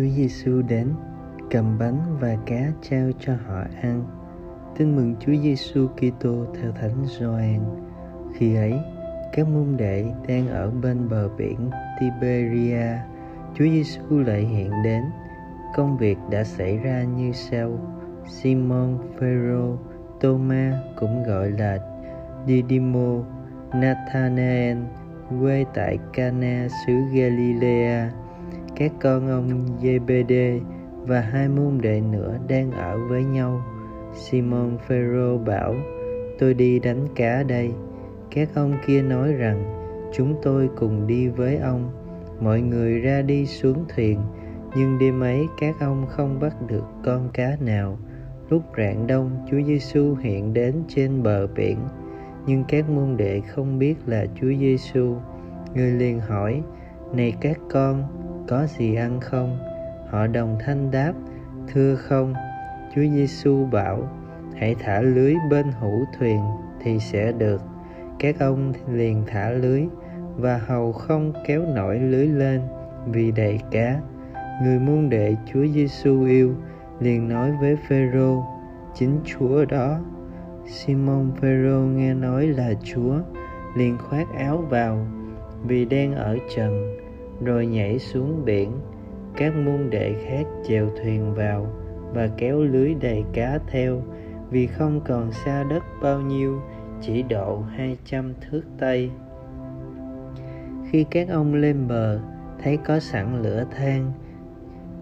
Chúa Giêsu đến, cầm bánh và cá trao cho họ ăn. Tin mừng Chúa Giêsu Kitô theo Thánh Gioan. Khi ấy, các môn đệ đang ở bên bờ biển Tiberia. Chúa Giêsu lại hiện đến. Công việc đã xảy ra như sau: Simon Phêrô, Thomas cũng gọi là Didimo, Nathanael quê tại Cana xứ Galilea các con ông JBD và hai môn đệ nữa đang ở với nhau. Simon Phêrô bảo: "Tôi đi đánh cá đây." Các ông kia nói rằng: "Chúng tôi cùng đi với ông." Mọi người ra đi xuống thuyền, nhưng đêm ấy các ông không bắt được con cá nào. Lúc rạng đông, Chúa Giêsu hiện đến trên bờ biển, nhưng các môn đệ không biết là Chúa Giêsu. Người liền hỏi: "Này các con, có gì ăn không? Họ đồng thanh đáp, thưa không. Chúa giêsu bảo, hãy thả lưới bên hữu thuyền thì sẽ được. Các ông liền thả lưới, và hầu không kéo nổi lưới lên vì đầy cá. Người môn đệ chúa giêsu yêu liền nói với phêrô, chính chúa đó. Simon phêrô nghe nói là chúa, liền khoác áo vào vì đang ở trần rồi nhảy xuống biển. Các môn đệ khác chèo thuyền vào và kéo lưới đầy cá theo. Vì không còn xa đất bao nhiêu, chỉ độ hai trăm thước tây. Khi các ông lên bờ, thấy có sẵn lửa than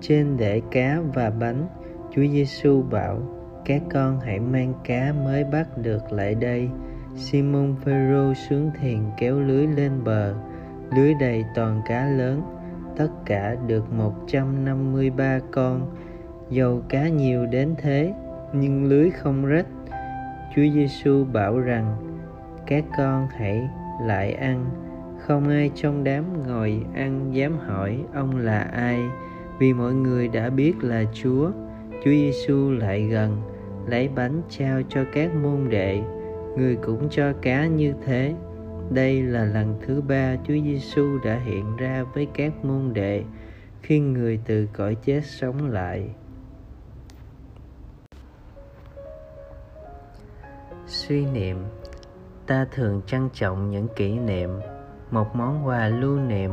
trên để cá và bánh, chúa giêsu bảo, các con hãy mang cá mới bắt được lại đây. Simon phêrô xuống thuyền kéo lưới lên bờ lưới đầy toàn cá lớn, tất cả được 153 con. Dầu cá nhiều đến thế, nhưng lưới không rách. Chúa Giêsu bảo rằng, các con hãy lại ăn. Không ai trong đám ngồi ăn dám hỏi ông là ai, vì mọi người đã biết là Chúa. Chúa Giêsu lại gần, lấy bánh trao cho các môn đệ. Người cũng cho cá như thế đây là lần thứ ba Chúa Giêsu đã hiện ra với các môn đệ khi người từ cõi chết sống lại. Suy niệm Ta thường trân trọng những kỷ niệm, một món quà lưu niệm,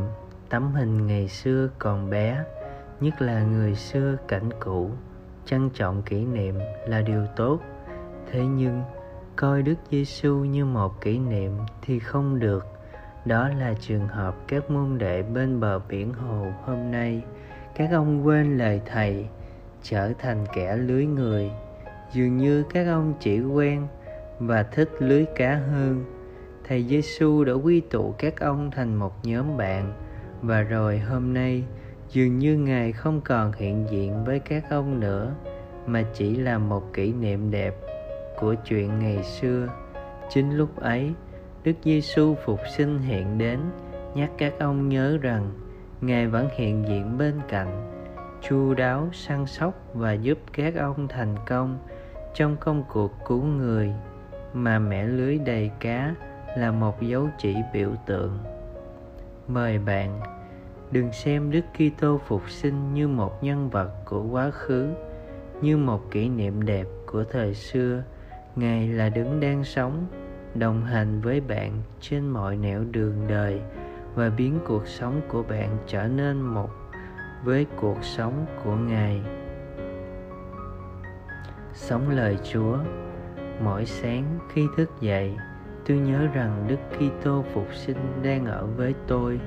tấm hình ngày xưa còn bé, nhất là người xưa cảnh cũ. Trân trọng kỷ niệm là điều tốt, thế nhưng coi Đức Giêsu như một kỷ niệm thì không được. Đó là trường hợp các môn đệ bên bờ biển hồ hôm nay. Các ông quên lời thầy, trở thành kẻ lưới người. Dường như các ông chỉ quen và thích lưới cá hơn. Thầy Giêsu đã quy tụ các ông thành một nhóm bạn và rồi hôm nay dường như Ngài không còn hiện diện với các ông nữa mà chỉ là một kỷ niệm đẹp của chuyện ngày xưa. Chính lúc ấy, đức giêsu phục sinh hiện đến, nhắc các ông nhớ rằng ngài vẫn hiện diện bên cạnh, chu đáo, săn sóc và giúp các ông thành công trong công cuộc cứu người mà mẻ lưới đầy cá là một dấu chỉ biểu tượng. Mời bạn, đừng xem đức kitô phục sinh như một nhân vật của quá khứ, như một kỷ niệm đẹp của thời xưa ngài là đứng đang sống, đồng hành với bạn trên mọi nẻo đường đời, và biến cuộc sống của bạn trở nên một với cuộc sống của ngài. Sống lời chúa, mỗi sáng khi thức dậy, tôi nhớ rằng đức kitô phục sinh đang ở với tôi.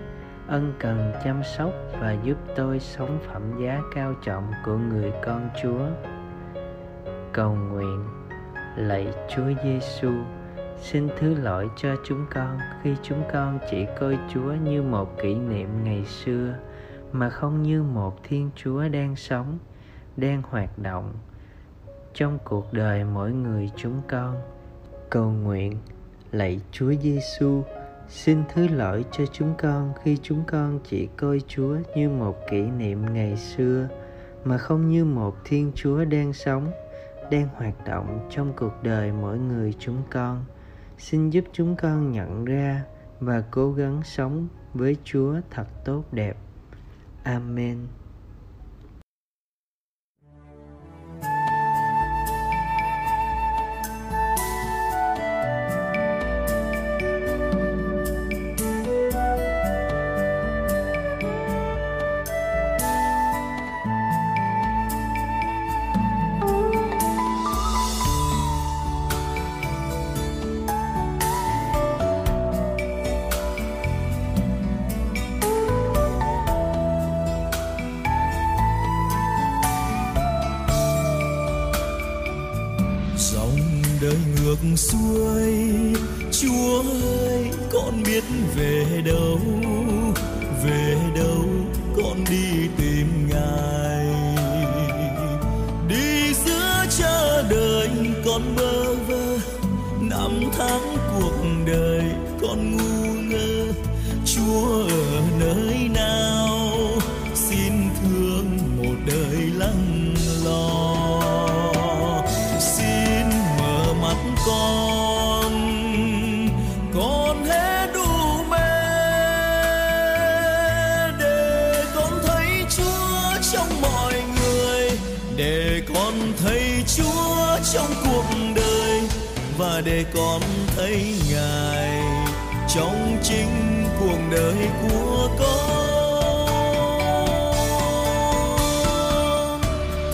Ân cần chăm sóc và giúp tôi sống phẩm giá cao trọng của người con chúa. Cầu nguyện lạy Chúa Giêsu, xin thứ lỗi cho chúng con khi chúng con chỉ coi Chúa như một kỷ niệm ngày xưa mà không như một Thiên Chúa đang sống, đang hoạt động trong cuộc đời mỗi người chúng con. Cầu nguyện lạy Chúa Giêsu, xin thứ lỗi cho chúng con khi chúng con chỉ coi Chúa như một kỷ niệm ngày xưa mà không như một Thiên Chúa đang sống đang hoạt động trong cuộc đời mỗi người chúng con. Xin giúp chúng con nhận ra và cố gắng sống với chúa thật tốt đẹp. Amen. Xuôi chúa ơi con biết về đâu? Về trong cuộc đời và để con thấy ngài trong chính cuộc đời của con.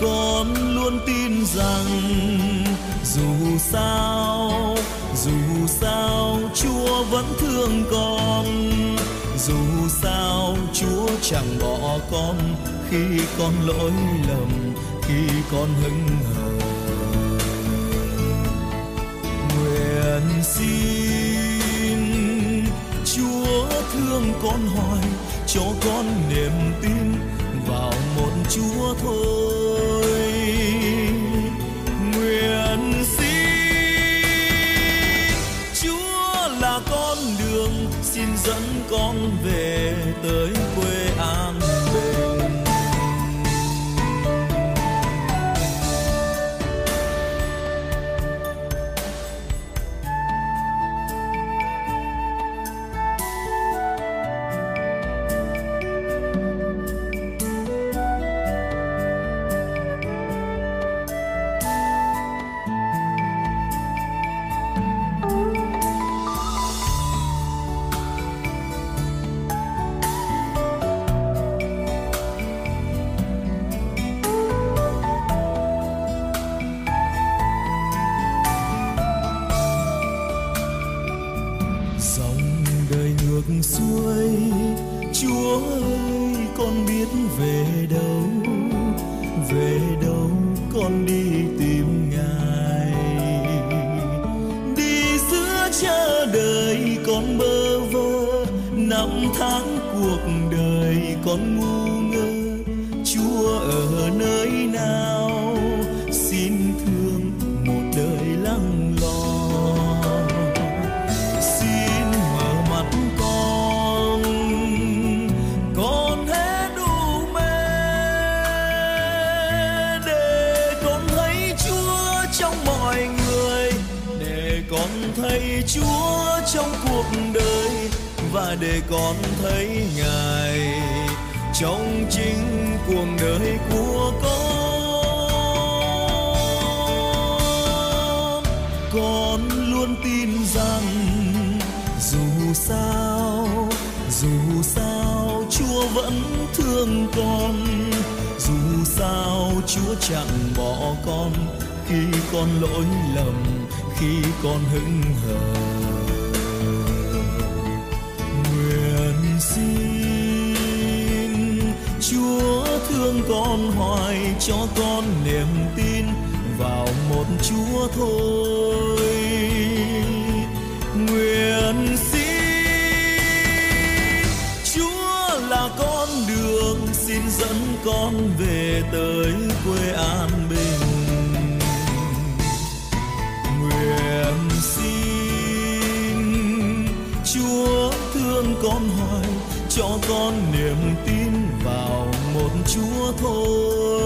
Con luôn tin rằng dù sao dù sao chúa vẫn thương con. Dù sao chúa chẳng bỏ con khi con lỗi lầm, khi con hững hờ. Xin. Chúa thương con hỏi cho con niềm tin vào một chúa thôi. Tháng cuộc đời con ngu. Để con thấy ngài. Trong chính cuộc đời của con con luôn tin rằng dù sao dù sao chúa vẫn thương con. Dù sao chúa chẳng bỏ con khi con lỗi lầm, khi con hững hờ. Xin. Chúa thương con, hoài cho con niềm tin vào một chúa thôi. Nguyện xin. Chúa là con đường, xin dẫn con về tới quê an bình. Nguyện xin. Chúa thương con con niềm tin vào một chúa thôi.